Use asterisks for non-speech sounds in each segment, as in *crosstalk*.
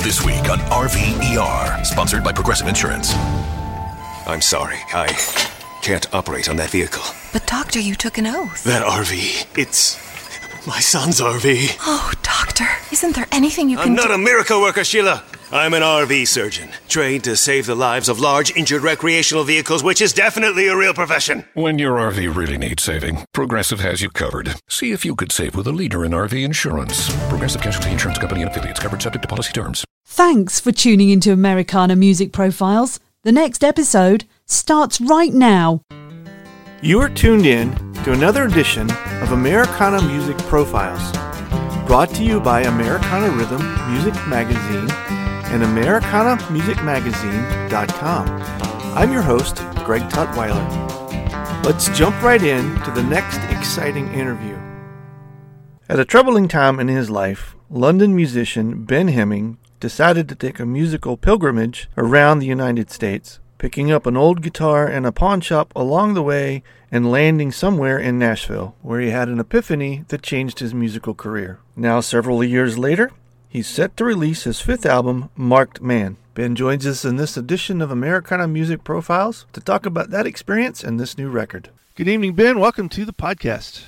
This week on RVER, sponsored by Progressive Insurance. I'm sorry, I can't operate on that vehicle. But, Doctor, you took an oath. That RV, it's my son's RV. Oh, Doctor, isn't there anything you can do? I'm not do? a miracle worker, Sheila. I'm an RV surgeon, trained to save the lives of large injured recreational vehicles, which is definitely a real profession. When your RV really needs saving, Progressive has you covered. See if you could save with a leader in RV insurance. Progressive Casualty Insurance Company and affiliates covered subject to policy terms. Thanks for tuning into Americana Music Profiles. The next episode starts right now. You are tuned in to another edition of Americana Music Profiles, brought to you by Americana Rhythm Music Magazine and AmericanaMusicMagazine.com. I'm your host, Greg Tutwiler. Let's jump right in to the next exciting interview. At a troubling time in his life, London musician Ben Hemming decided to take a musical pilgrimage around the United States, picking up an old guitar in a pawn shop along the way and landing somewhere in Nashville, where he had an epiphany that changed his musical career. Now, several years later, he's set to release his fifth album, Marked Man. Ben joins us in this edition of Americana Music Profiles to talk about that experience and this new record. Good evening, Ben. Welcome to the podcast.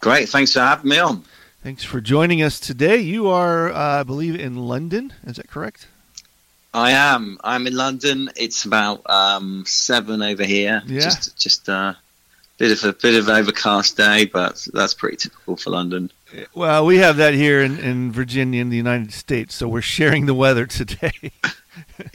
Great. Thanks for having me on. Thanks for joining us today. You are, uh, I believe, in London. Is that correct? I am. I'm in London. It's about um, seven over here. Yeah. Just, just a uh, bit of a bit of overcast day, but that's pretty typical for London. Well, we have that here in, in Virginia, in the United States, so we're sharing the weather today. *laughs*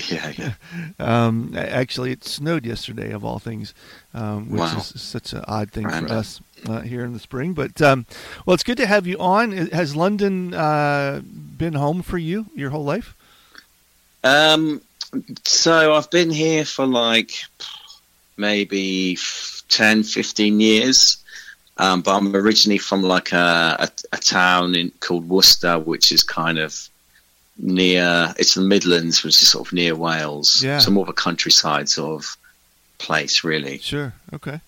yeah, yeah. *laughs* Um, actually, it snowed yesterday, of all things, um, which Wow. is such an odd thing for us uh, here in the spring. But um, well, it's good to have you on. Has London uh, been home for you your whole life? Um, so I've been here for like maybe f- 10, 15 years. Um, but I'm originally from like a, a, a town in called Worcester, which is kind of near. It's the Midlands, which is sort of near Wales. Yeah. So more of a countryside sort of place, really. Sure. Okay.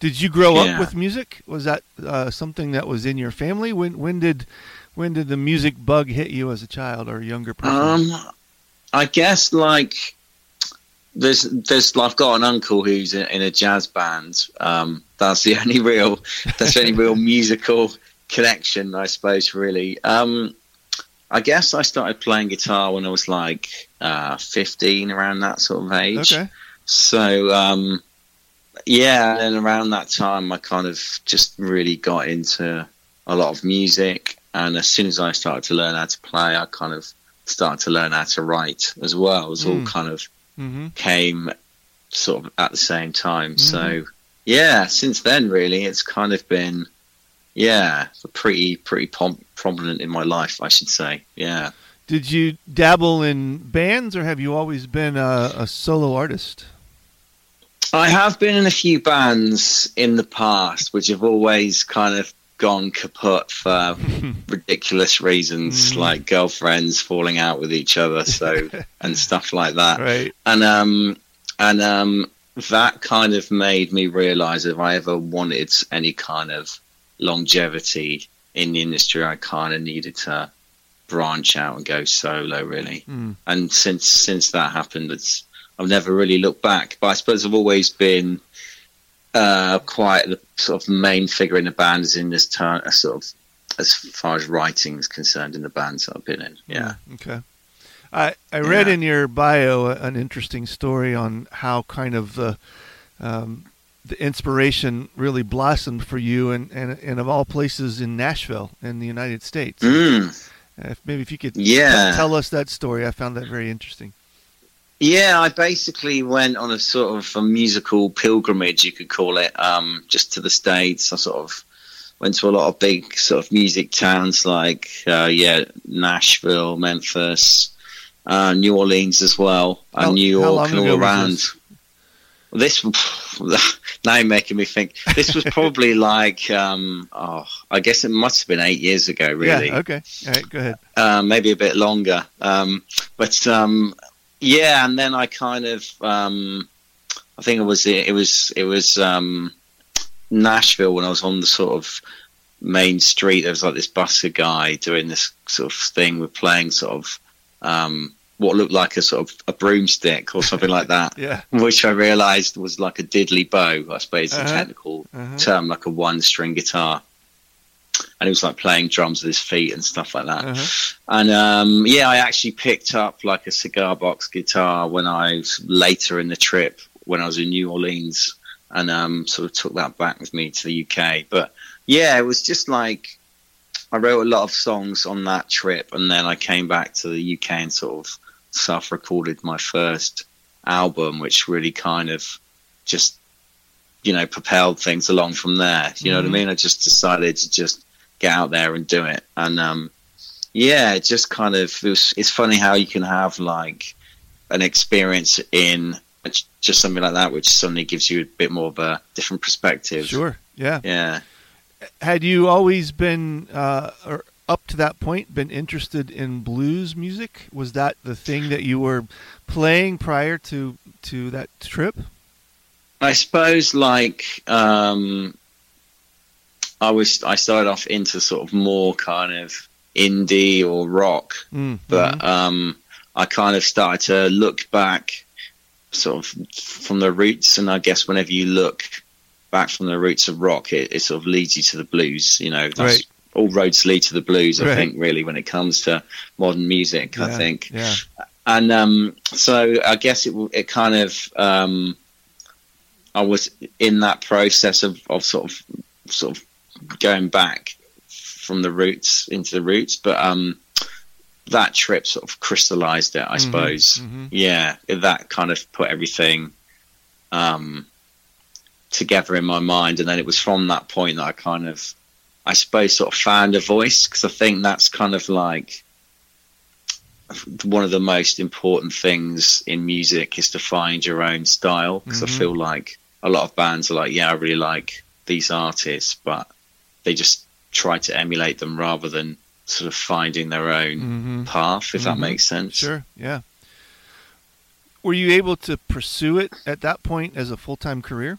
Did you grow up with music? Was that uh, something that was in your family? When when did when did the music bug hit you as a child or a younger person? Um, I guess like there's there's I've got an uncle who's in, in a jazz band. Um, that's the *laughs* only real that's the only real *laughs* musical connection, I suppose. Really, um, I guess I started playing guitar when I was like uh, 15, around that sort of age. okay. So um, yeah, and then around that time, I kind of just really got into a lot of music. And as soon as I started to learn how to play, I kind of started to learn how to write as well. It was all Mm. kind of hmm came sort of at the same time. So yeah, since then, really, it's kind of been yeah, pretty pretty pom- prominent in my life, I should say. Yeah. Did you dabble in bands, or have you always been a, a solo artist? I have been in a few bands in the past, which have always kind of gone kaput for *laughs* ridiculous reasons, Mhm. like girlfriends falling out with each other, so *laughs* and stuff like that. Right. And um, and um, that kind of made me realize if I ever wanted any kind of longevity in the industry, I kind of needed to branch out and go solo, really. Mm. And since since that happened, it's I've never really looked back. But I suppose I've always been uh, quite the sort of main figure in the band, as in this turn, a sort of as far as writing is concerned in the bands I've been in. Yeah. Mm, okay. I I read Yeah. in your bio an interesting story on how kind of the um, the inspiration really blossomed for you, and, and and of all places in Nashville in the United States. Mm. Uh, If, maybe if you could Yeah. tell us that story, I found that very interesting. Yeah, I basically went on a sort of a musical pilgrimage, you could call it, um, just to the States. I sort of went to a lot of big sort of music towns like, uh, yeah, Nashville, Memphis, uh, New Orleans as well, and New York and all around. this? This, *laughs* now you're making me think. This was probably *laughs* like, um, oh, I guess it must have been eight years ago, really Yeah. Okay. All right. Go ahead. uh, maybe a bit longer. Um, but um, yeah, and then I kind of, um, I think it was it was it was um, Nashville when I was on the sort of main street. There was like this busker guy doing this sort of thing with playing sort of um, what looked like a sort of a broomstick or something like that. *laughs* Yeah. Which I realised was like a diddly bow, I suppose, the Uh-huh. technical Uh-huh. term, like a one-string guitar. And he was like playing drums with his feet and stuff like that. Uh-huh. And um, yeah, I actually picked up like a cigar box guitar when I was later in the trip when I was in New Orleans, and um, sort of took that back with me to the UK. But yeah, it was just like I wrote a lot of songs on that trip, and then I came back to the UK and sort of self-recorded my first album, which really kind of just you know propelled things along from there. You know what I mean? I just decided to just get out there and do it, and um, yeah, it just kind of it was, it's funny how you can have like an experience in just something like that, which suddenly gives you a bit more of a different perspective. Sure. Yeah. Yeah. Had you always been, uh, or up to that point, been interested in blues music? Was that the thing that you were playing prior to to that trip? I suppose like um, I was I started off into sort of more kind of indie or rock, Mm, but um, I kind of started to look back sort of from the roots, and I guess whenever you look back from the roots of rock, it, it sort of leads you to the blues. You know, that's, Right. All roads lead to the blues. I Right. think really when it comes to modern music, I think Yeah. and um, so I guess it it kind of um, I was in that process of, of sort of sort of going back from the roots into the roots, but um, that trip sort of crystallized it, I suppose. mhm. Yeah, that kind of put everything um, together in my mind, and then it was from that point that I kind of, I suppose, sort of found a voice because I think that's kind of like one of the most important things in music is to find your own style because Mhm. I feel like a lot of bands are like, yeah, I really like these artists, but they just try to emulate them rather than sort of finding their own Mhm. path, if that Mhm. makes sense. Sure. Yeah. Were you able to pursue it at that point as a full time career?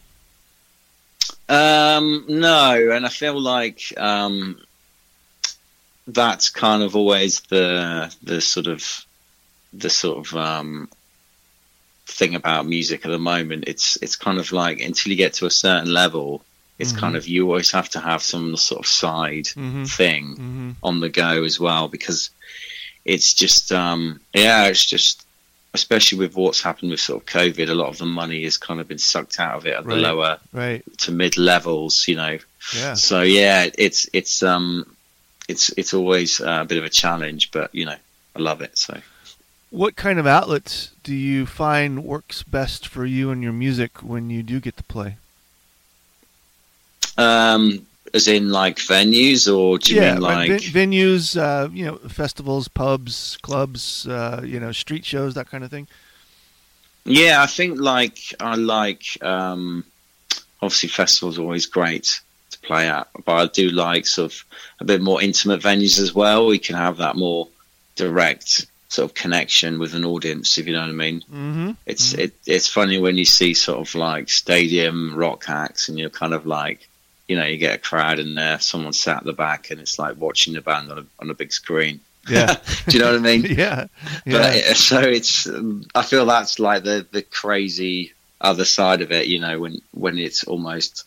Um, no, and I feel like um, that's kind of always the the sort of the sort of um, thing about music at the moment. It's it's kind of like until you get to a certain level, it's Mhm. kind of you always have to have some sort of side Mhm. thing Mhm. on the go as well because it's just um, yeah, it's just especially with what's happened with sort of COVID, a lot of the money has kind of been sucked out of it at the lower Right. to mid levels, you know. Yeah. So yeah, it's it's um it's it's always uh, a bit of a challenge, but you know, I love it. So What kind of outlets do you find works best for you and your music when you do get to play? um as in like venues or do you yeah, mean like ven- venues, uh, you know, festivals, pubs, clubs, uh, you know, street shows, that kind of thing. Yeah, I think like I like um obviously festivals are always great to play at, but I do like sort of a bit more intimate venues as well. We can have that more direct sort of connection with an audience, if you know what I mean. Mm-hmm. It's it, it's funny when you see sort of like stadium rock acts, and you're kind of like, you know, you get a crowd in there, someone sat at the back, and it's like watching the band on a on a big screen. Yeah. *laughs* Do you know what I mean? *laughs* yeah. Yeah. it- so it's, um, I feel that's like the the crazy other side of it, you know, when when it's almost,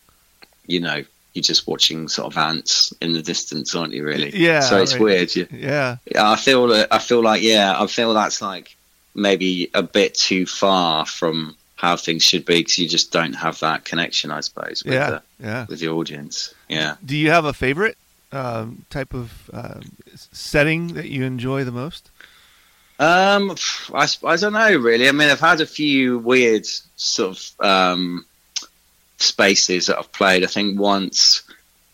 you know, you're just watching sort of ants in the distance, aren't you? Really? Yeah. So it's weird. You, Yeah. I feel I feel like yeah, I feel that's like maybe a bit too far from how things should be because you just don't have that connection, I suppose, with Yeah. the, Yeah. with the audience. Yeah. Do you have a favorite um, type of uh, setting that you enjoy the most? Um, I, I don't know really. I mean, I've had a few weird sort of um, spaces that I've played. I think once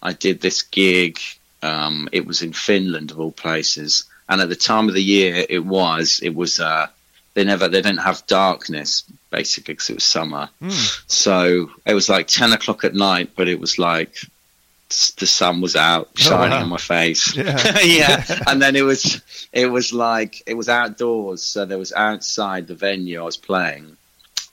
I did this gig. Um, it was in Finland of all places, and at the time of the year it was, it was. Uh, they never, they didn't have darkness basically because it was summer. Hmm. So it was like ten o'clock at night, but it was like the sun was out oh, shining wow. on my face. Yeah. *laughs* yeah. And then it was it was like it was outdoors, so there was outside the venue I was playing,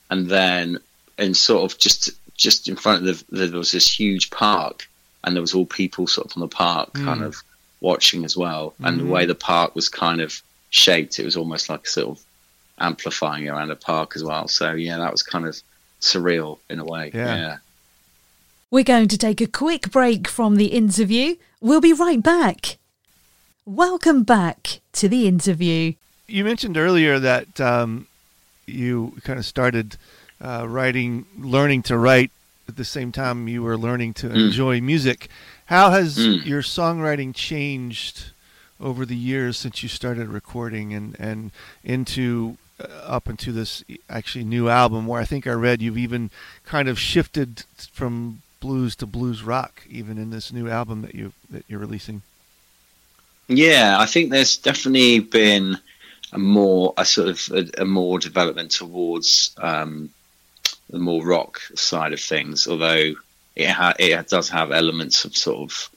and then and sort of just just in front of the there was this huge park, and there was all people sort of on the park hmm. kind of watching as well, and the way hmm. the park was kind of shaped, it was almost like a sort of amplifying around a park as well. So yeah, that was kind of surreal in a way. Yeah. yeah. We're going to take a quick break from the interview. We'll be right back. Welcome back to the interview. You mentioned earlier that um, you kind of started uh, writing, learning to write at the same time you were learning to enjoy music. How has Mm. your songwriting changed over the years since you started recording and, and into up into this actually new album where I think I read you've even kind of shifted from blues to blues rock even in this new album that you that you're releasing. Yeah, I think there's definitely been a more a sort of a, a more development towards um, the more rock side of things. Although it ha- it does have elements of sort of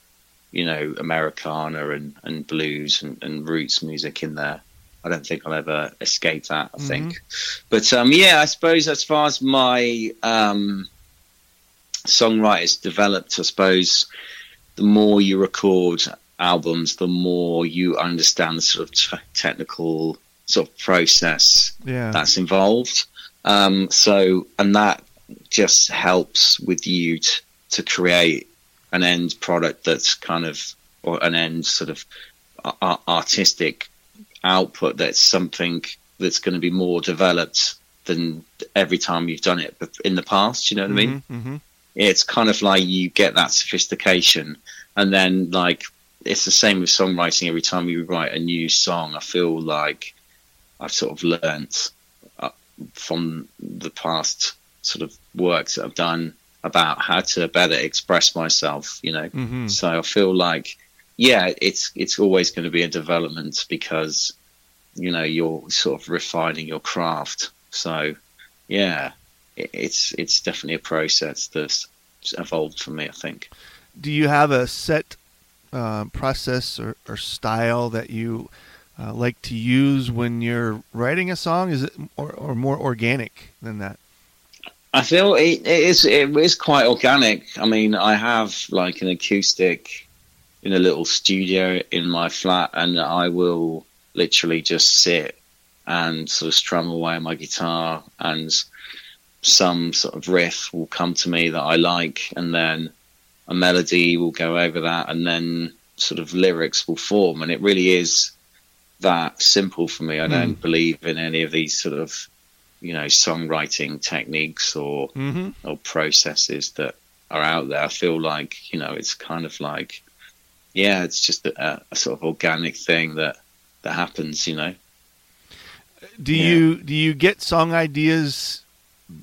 you know Americana and, and blues and, and roots music in there. I don't think I'll ever escape that. I think, but um, yeah, I suppose as far as my um, songwriters developed, I suppose the more you record albums, the more you understand the sort of t- technical sort of process Yeah. that's involved. Um, so, and that just helps with you t- to create an end product that's kind of, or an end sort of a- artistic output that's something that's going to be more developed than every time you've done it in the past. You know what I mean? hmm it's kind of like you get that sophistication and then like it's the same with songwriting every time you write a new song i feel like i've sort of learnt uh, from the past sort of works that i've done about how to better express myself you know Mhm. so i feel like yeah it's it's always going to be a development because you know you're sort of refining your craft so yeah it- it's it's definitely a process that's evolved for me. I think. do you have a set uh, process or, or style that you uh, like to use when you're writing a song? Is it or, or more organic than that? I feel it, it is it is quite organic. I mean, I have like an acoustic in a little studio in my flat, and I will literally just sit and sort of strum away on my guitar, and some sort of riff will come to me that I like, and then a melody will go over that, and then sort of lyrics will form, and it really is that simple for me. I don't believe in any of these sort of you know songwriting techniques or Mm-hmm. or processes that are out there. I feel like you know it's kind of like yeah, it's just a, a sort of organic thing that that happens. You know. Do Yeah. you do you get song ideas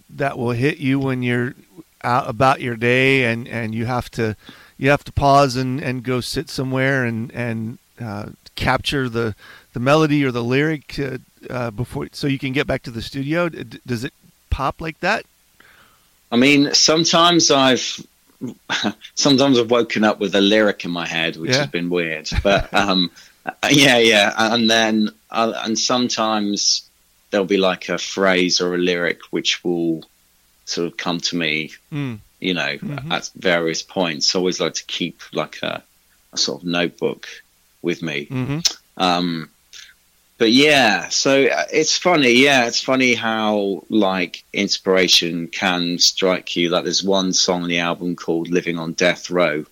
that will hit you when you're out about your day and, and you have to you have to pause and, and go sit somewhere and and uh, capture the the melody or the lyric uh, uh, before so you can get back to the studio? D- Does it pop like that? I mean, sometimes I've *laughs* sometimes I've woken up with a lyric in my head, which Yeah. has been weird. But um, *laughs* yeah, yeah, and then uh, and sometimes there'll be like a phrase or a lyric which will sort of come to me, Mm. you know, at various points. I always like to keep like a, a sort of notebook with me. Mm-hmm. Um, but yeah, so uh, it's funny. Yeah, it's funny how like inspiration can strike you. Like there's one song on the album called "Living on Death Row,"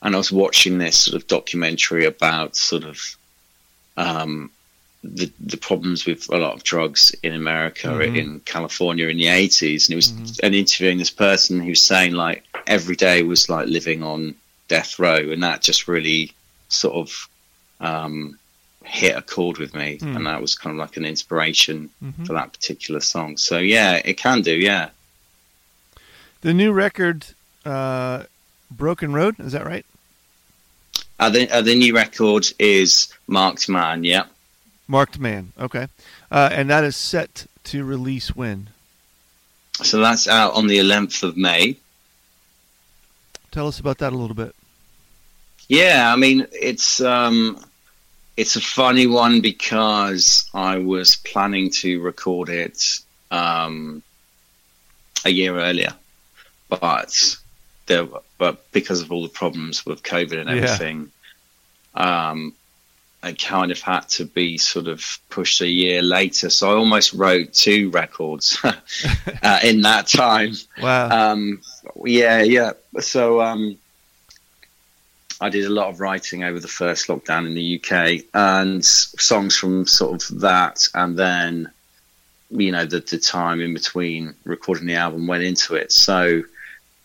and I was watching this sort of documentary about sort of um, the the problems with a lot of drugs in America Mhm. in California in the 80s, and it was and interviewing this person who's saying like every day was like living on death row, and that just really sort of um, hit a chord with me, Mm. and that was kind of like an inspiration Mhm. for that particular song. So yeah, it can do. Yeah, The new record, uh, Broken Road, is that right? uh, the uh, the new record is Marked Man. Yeah. Marked Man. Okay. Uh, and that is set to release when? So that's out on the 11th of May. Tell us about that a little bit. Yeah, I mean it's um, it's a funny one because I was planning to record it um, a year earlier, but there, but because of all the problems with COVID and Yeah. everything, um, I kind of had to be sort of pushed a year later. So I almost wrote two records *laughs* uh, in that time. Wow. Um, yeah, yeah. So um, I did a lot of writing over the first lockdown in the UK, and songs from sort of that, and then you know the the time in between recording the album went into it. So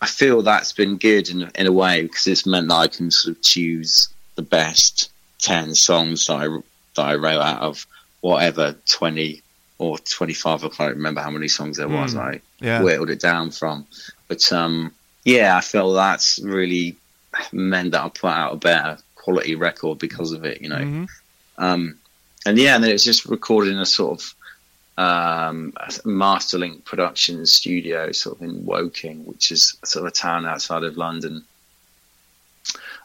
I feel that's been good in in a way because it's meant that I can sort of choose the best ten songs that I that I wrote out of whatever twenty or twenty five. I can't remember how many songs there was. Mm. I Yeah. whittled it down from. But um, yeah, I feel that's really meant that I put out a better quality record because of it, you know. Mhm. Um, and yeah, and then it was just recorded in a sort of um, Masterlink production studio, sort of in Woking, which is sort of a town outside of London,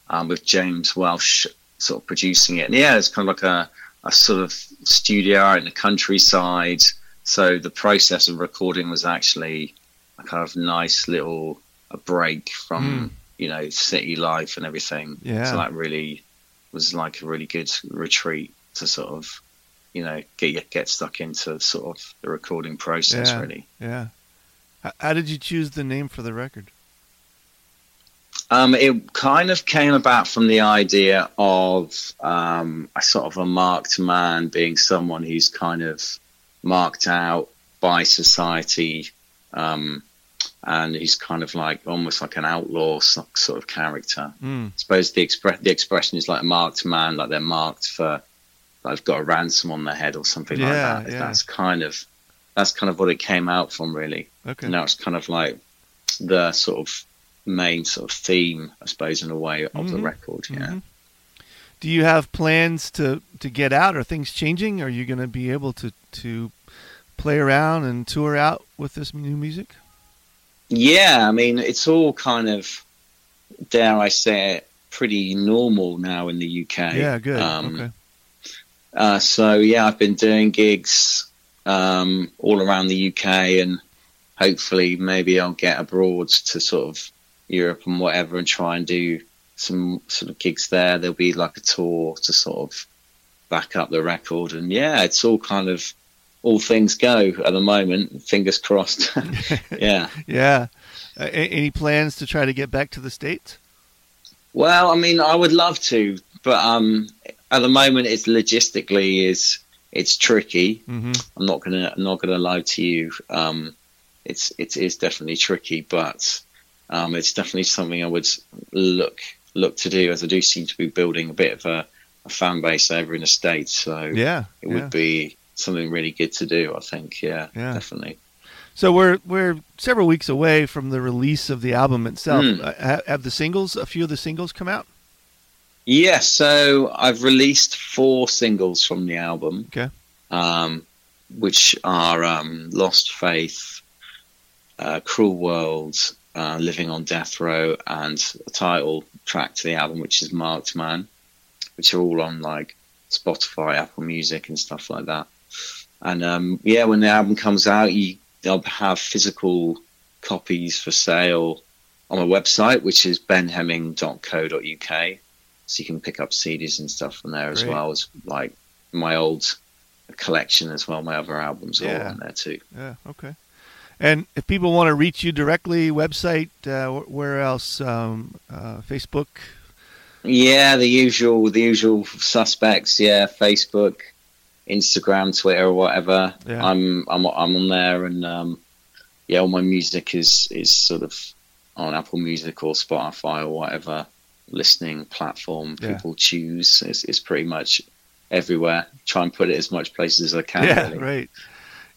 um, with James Welsh sort of producing it. And yeah, it's kind of like a, a sort of studio out in the countryside. So the process of recording was actually a kind of nice little a break from you know city life and everything. Yeah. So that really was like a really good retreat to sort of you know get get stuck into sort of the recording process Yeah. really. Yeah. How did you choose the name for the record? Um, it kind of came about from the idea of um, a sort of a marked man being someone who's kind of marked out by society, um, and he's kind of like almost like an outlaw sort of character. Mm. I suppose the expre- the expression is like a marked man, like they're marked for they've got a ransom on their head or something like that. yeah. That's kind of that's kind of what it came out from, really. Okay. And now it's kind of like the sort of main sort of theme, I suppose, in a way, of the Mhm. record. Yeah. Mhm. Do you have plans to, to get out? Are things changing? Are you going to be able to, to play around and tour out with this new music? Yeah, I mean, it's all kind of, dare I say it, pretty normal now in the UK. Yeah, good. Um, okay. Uh, so yeah, I've been doing gigs um, all around the UK, and hopefully maybe I'll get abroad to sort of Europe and whatever, and try and do some sort of gigs there. There'll be like a tour to sort of back up the record, and yeah, it's all kind of all things go at the moment. Fingers crossed. *laughs* *laughs* yeah. Yeah. Uh, a- any plans to try to get back to the States? Well, I mean, I would love to, but um, at the moment, it's logistically is it's tricky. Mm-hmm. I'm not gonna I'm not gonna lie to you. Um, it's it is definitely tricky, but um, it's definitely something I would look look to do as I do seem to be building a bit of a, a fan base over in the states. So Yeah. it yeah. would be something really good to do. I think. Yeah, Yeah. definitely. So we're we're several weeks away from the release of the album itself. Uh, have the singles, a few of the singles, come out? Yeah, so I've released four singles from the album. Okay. Um, which are um, Lost Faith, uh, Cruel World, uh, Living on Death Row, and a title track to the album, which is Marked Man, which are all on like Spotify, Apple Music, and stuff like that. And um, yeah, when the album comes out, you, they'll have physical copies for sale on my website, which is benhemming.co.uk. So you can pick up CDs and stuff from there as Great. well as like my old collection as well. My other albums are all Yeah. on there too. Yeah. Okay. And if people want to reach you directly, website, uh, where else? Um, uh, Facebook. Yeah, the usual, the usual suspects. Yeah, Facebook, Instagram, Twitter, or whatever. Yeah. I'm, I'm, I'm on there, and um, yeah, all my music is is sort of on Apple Music or Spotify or whatever listening platform Yeah. people choose. It's, it's pretty much everywhere. Try and put it as much places as I can. yeah. really. Right.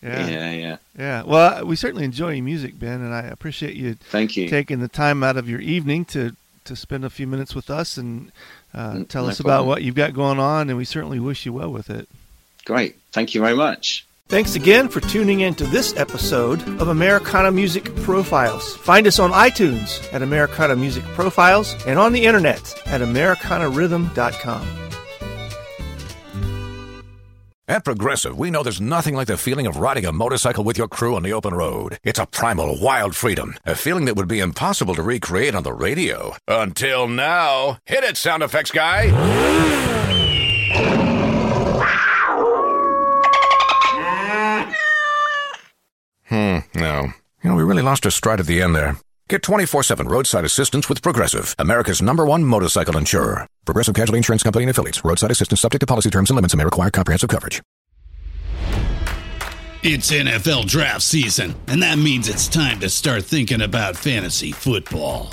Yeah. yeah, yeah. Yeah. Well, we certainly enjoy your music, Ben, and I appreciate you Thank you. taking the time out of your evening to to spend a few minutes with us and uh, tell no us about what you've got going on. And we certainly wish you well with it. Great. Thank you very much. Thanks again for tuning in to this episode of Americana Music Profiles. Find us on iTunes at Americana Music Profiles and on the internet at AmericanaRhythm.com. At Progressive, we know there's nothing like the feeling of riding a motorcycle with your crew on the open road. It's a primal, wild freedom, a feeling that would be impossible to recreate on the radio. Until now. Hit it, sound effects guy! No. You know, we really lost our stride at the end there. Get 24 7 roadside assistance with Progressive, America's number one motorcycle insurer. Progressive Casualty Insurance Company and affiliates. Roadside assistance subject to policy terms and limits and may require comprehensive coverage. It's NFL draft season, and that means it's time to start thinking about fantasy football.